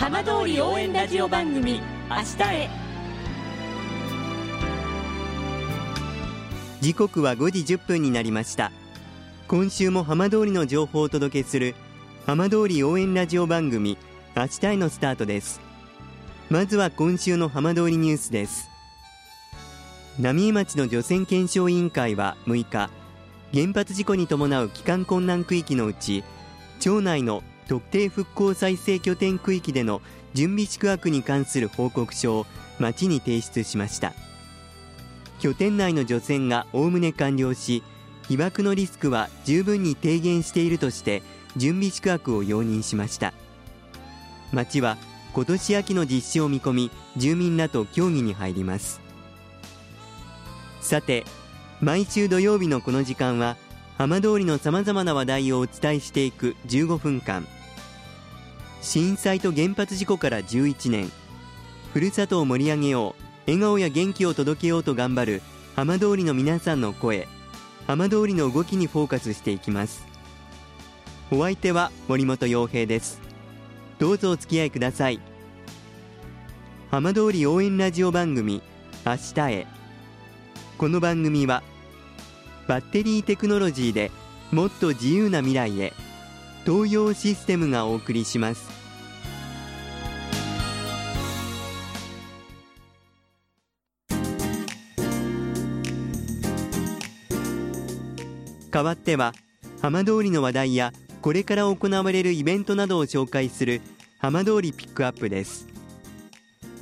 浜通り応援ラジオ番組明日へ。時刻は5時1分になりました。今週も浜通りの情報をお届けする浜通り応援ラジオ番組明日へのスタートです。まずは今週の浜通りニュースです。浪江町の除染検証委員会は6日原発事故に伴う帰還困難区域のうち町内の特定復興再生拠点区域での準備宿泊に関する報告書を町に提出しました。拠点内の除染がおおむね完了し被爆のリスクは十分に低減しているとして準備宿泊を容認しました。町は今年秋の実施を見込み住民らと協議に入ります。さて毎週土曜日のこの時間は浜通りのさまざまな話題をお伝えしていく15分間。震災と原発事故から11年。ふるさとを盛り上げよう。笑顔や元気を届けようと頑張る浜通りの皆さんの声。浜通りの動きにフォーカスしていきます。お相手は森本洋平です。どうぞお付き合いください。浜通り応援ラジオ番組明日へ。この番組はバッテリーテクノロジーでもっと自由な未来へ。東洋システムがお送りします。代わっては浜通りの話題やこれから行われるイベントなどを紹介する浜通りピックアップです。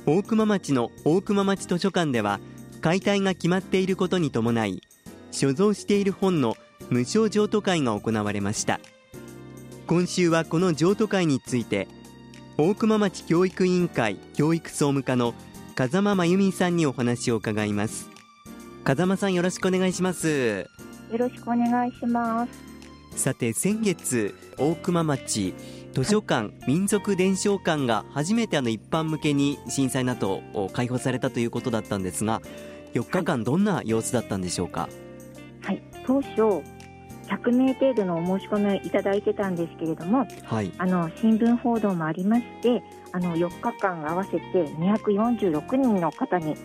大熊町の大熊町図書館では解体が決まっていることに伴い所蔵している本の無償譲渡会が行われました。今週はこの譲渡会について大熊町教育委員会教育総務課の風間真由美さんにお話を伺います。風間さんよろしくお願いします。よろしくお願いします。さて先月大熊町図書館、はい、民族伝承館が初めてあの一般向けに震災などを開放されたということだったんですが4日間どんな様子だったんでしょうか？はい、当初100名程度のお申し込みをいただいてたんですけれども、はい、あの新聞報道もありましてあの4日間合わせて246人の方に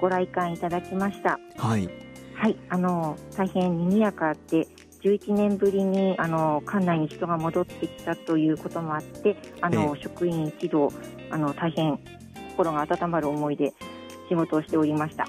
ご来館いただきました。はい。はい、あの大変賑やかで11年ぶりにあの館内に人が戻ってきたということもあってあの、職員一同あの大変心が温まる思いで仕事をしておりました。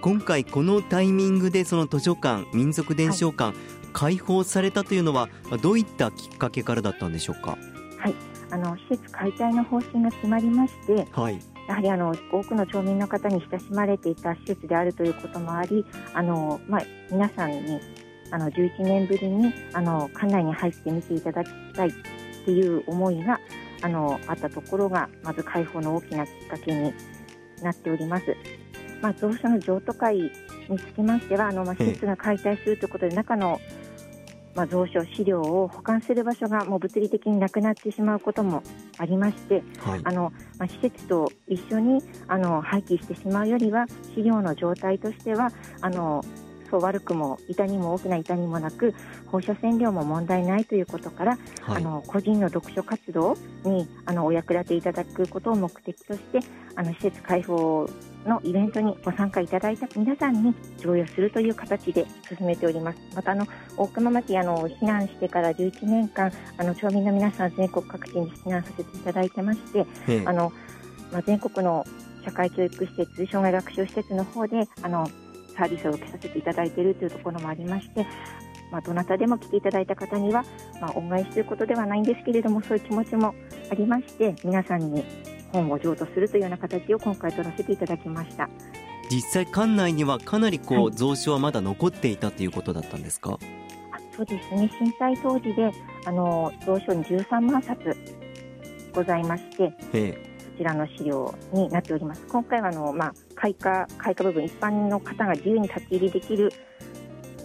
今回このタイミングでその図書館民族伝承館、はい、開放されたというのはどういったきっかけからだったんでしょうか？はい。あの施設解体の方針が決まりまして、はい、やはりあの多くの町民の方に親しまれていた施設であるということもありあの、まあ、皆さんにあの11年ぶりにあの館内に入って見ていただきたいっていう思いがあのあったところがまず開放の大きなきっかけになっております。まあ、蔵書の譲渡会につきましてはあの、まあ、施設が解体するということで中のまあ、蔵書、資料を保管する場所がもう物理的になくなってしまうこともありまして、はい、あのまあ、施設と一緒にあの廃棄してしまうよりは資料の状態としてはあのそう悪くも痛にも大きな痛にもなく放射線量も問題ないということから、はい、あの個人の読書活動にあのお役立ていただくことを目的としてあの施設開放のイベントにご参加いただいた皆さんに贈与するという形で進めております。またあの大熊町あの避難してから11年間あの町民の皆さん全国各地に避難させていただいてまして、あのまあ、全国の社会教育施設、障害学習施設の方であのサービスを受けさせていただいているというところもありまして、まあ、どなたでも来ていただいた方には、まあ、恩返しということではないんですけれどもそういう気持ちもありまして皆さんに本を譲渡するというような形を今回取らせていただきました。実際館内にはかなりこう、蔵書はまだ残っていたということだったんですか？そうですね。震災当時であの蔵書に13万冊ございましてそちらの資料になっております。今回はあの、まあ、開花開花部分一般の方が自由に立ち入りできる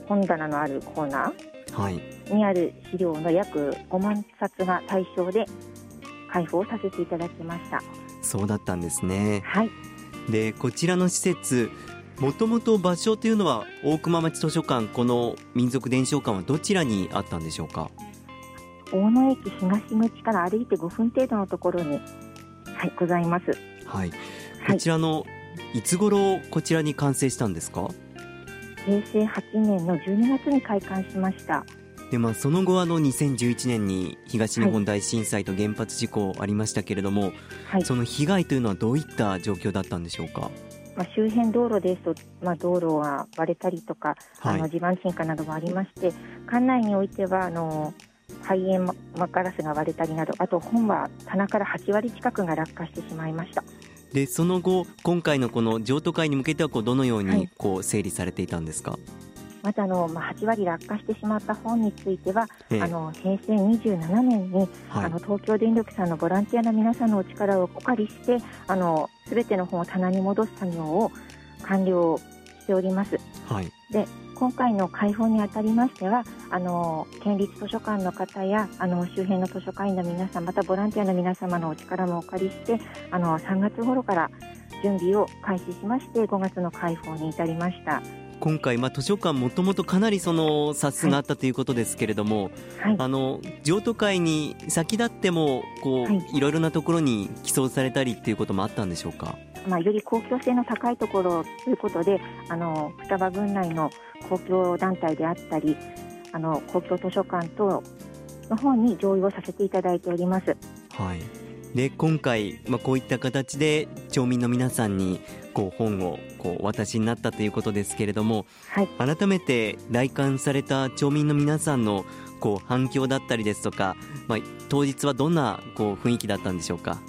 本棚のあるコーナーにある資料の約5万冊が対象で開放させていただきました。そうだったんですね。はい。でこちらの施設もともと場所というのは大熊町図書館この民族伝承館はどちらにあったんでしょうか？大野駅東口から歩いて5分程度のところにはいございます。はい。こちらの、いつ頃こちらに完成したんですか？平成8年の12月に開館しましたでまあ、その後あの2011年に東日本大震災と原発事故ありましたけれども、はい、その被害というのはどういった状況だったんでしょうか？まあ、周辺道路ですと、まあ、道路は割れたりとか、はい、あの地盤沈下などもありまして、館内においてはあの肺炎ガラスが割れたりなど、あと本は棚から8割近くが落下してしまいました。でその後、今回のこの譲渡会に向けてはこうどのようにこう整理されていたんですか？はいまずあの、まあ、8割落下してしまった本については、あの平成27年に、はい、あの東京電力さんのボランティアの皆さんのお力をお借りしてあの全ての本を棚に戻す作業を完了しております。はい、で今回の開放にあたりましてはあの県立図書館の方やあの周辺の図書館員の皆さんまたボランティアの皆様のお力もお借りしてあの3月頃から準備を開始しまして5月の開放に至りました。今回、まあ、図書館もともとかなりその冊数があったということですけれども、はい、あの譲渡会に先立ってもこう、はい、いろいろなところに寄贈されたりっていうこともあったんでしょうか？まあ、より公共性の高いところということであの双葉郡内の公共団体であったりあの公共図書館等の方に上映をさせていただいております。はいで今回、まあ、こういった形で町民の皆さんにこう本をこうお渡しになったということですけれども、はい、改めて来館された町民の皆さんのこう反響だったりですとか、まあ、当日はどんなこう雰囲気だったんでしょうか？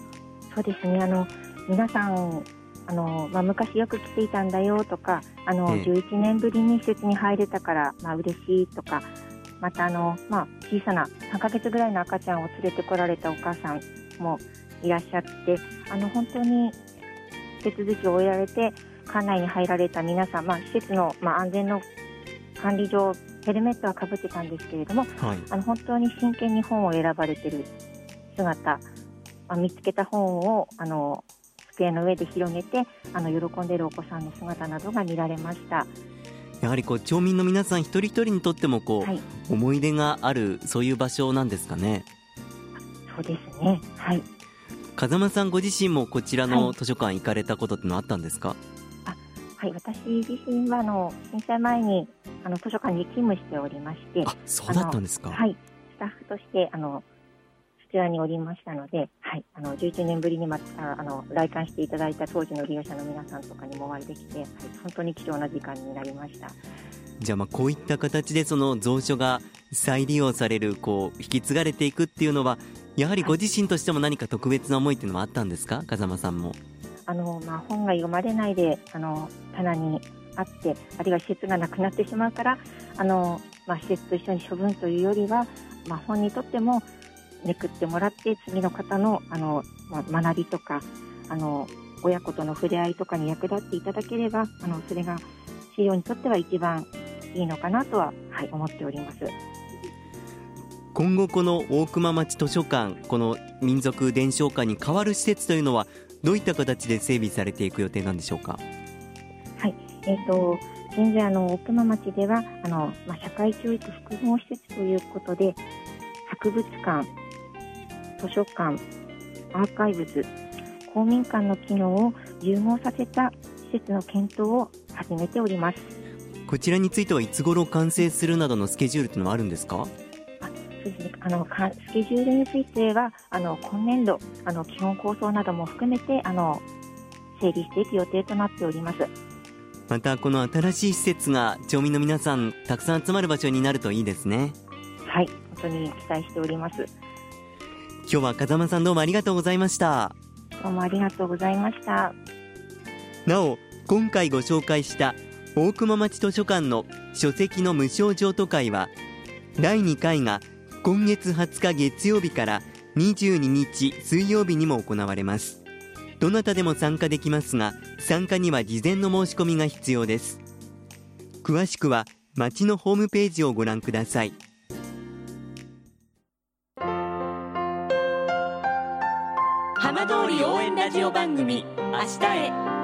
そうですね。あの皆さんあの、まあ、昔よく来ていたんだよとかあの、ええ、11年ぶりに施設に入れたから、まあ嬉しいとかまたあの、まあ、小さな3ヶ月ぐらいの赤ちゃんを連れてこられたお母さんもいらっしゃってあの本当に手続きを終えられて館内に入られた皆さん、まあ、施設の、まあ、安全の管理上ヘルメットはかぶってたんですけれども、はい、あの本当に真剣に本を選ばれている姿、まあ、見つけた本をあの机の上で広げてあの喜んでいるお子さんの姿などが見られました。やはりこう町民の皆さん一人一人にとってもこう、はい、思い出があるそういう場所なんですかね。そうですね。はい。風間さんご自身もこちらの図書館行かれたことってのあったんですか、はい、あはい。私自身はあの震災前にあの図書館に勤務しておりましてあそうだったんですか。はい。スタッフとしてあのそちらにおりましたので、はい、あの11年ぶりにまたあの来館していただいた当時の利用者の皆さんとかにもお会いできて、はい、本当に貴重な時間になりました。じゃあまあこういった形でその蔵書が再利用されるこう引き継がれていくっていうのはやはりご自身としても何か特別な思いっていうのもあったんですか？風間さんも。あのまあ、本が読まれないであの棚にあってあるいは施設がなくなってしまうからあの、まあ、施設と一緒に処分というよりは、まあ、本にとってもめくってもらって次の方のあの、まあ、学びとかあの親子との触れ合いとかに役立っていただければあのそれが資料にとっては一番いいのかなとは、はい、思っております。今後この大熊町図書館この民族伝承館に代わる施設というのはどういった形で整備されていく予定なんでしょうか？はい、えーと、現在あの大熊町ではあの、まあ、社会教育複合施設ということで博物館図書館アーカイブズ公民館の機能を融合させた施設の検討を始めております。こちらについてはいつ頃完成するなどのスケジュールというのはあるんですか？ですね、あのスケジュールについてはあの今年度あの基本構想なども含めてあの整理していく予定となっております。またこの新しい施設が町民の皆さんたくさん集まる場所になるといいですね。はい本当に期待しております。今日は風間さんどうもありがとうございました。どうもありがとうございました。なお今回ご紹介した大熊町図書館の書籍の無償譲渡会は第2回が今月20日月曜日から22日水曜日にも行われます。どなたでも参加できますが参加には事前の申し込みが必要です。詳しくは町のホームページをご覧ください。浜通り応援ラジオ番組明日へ。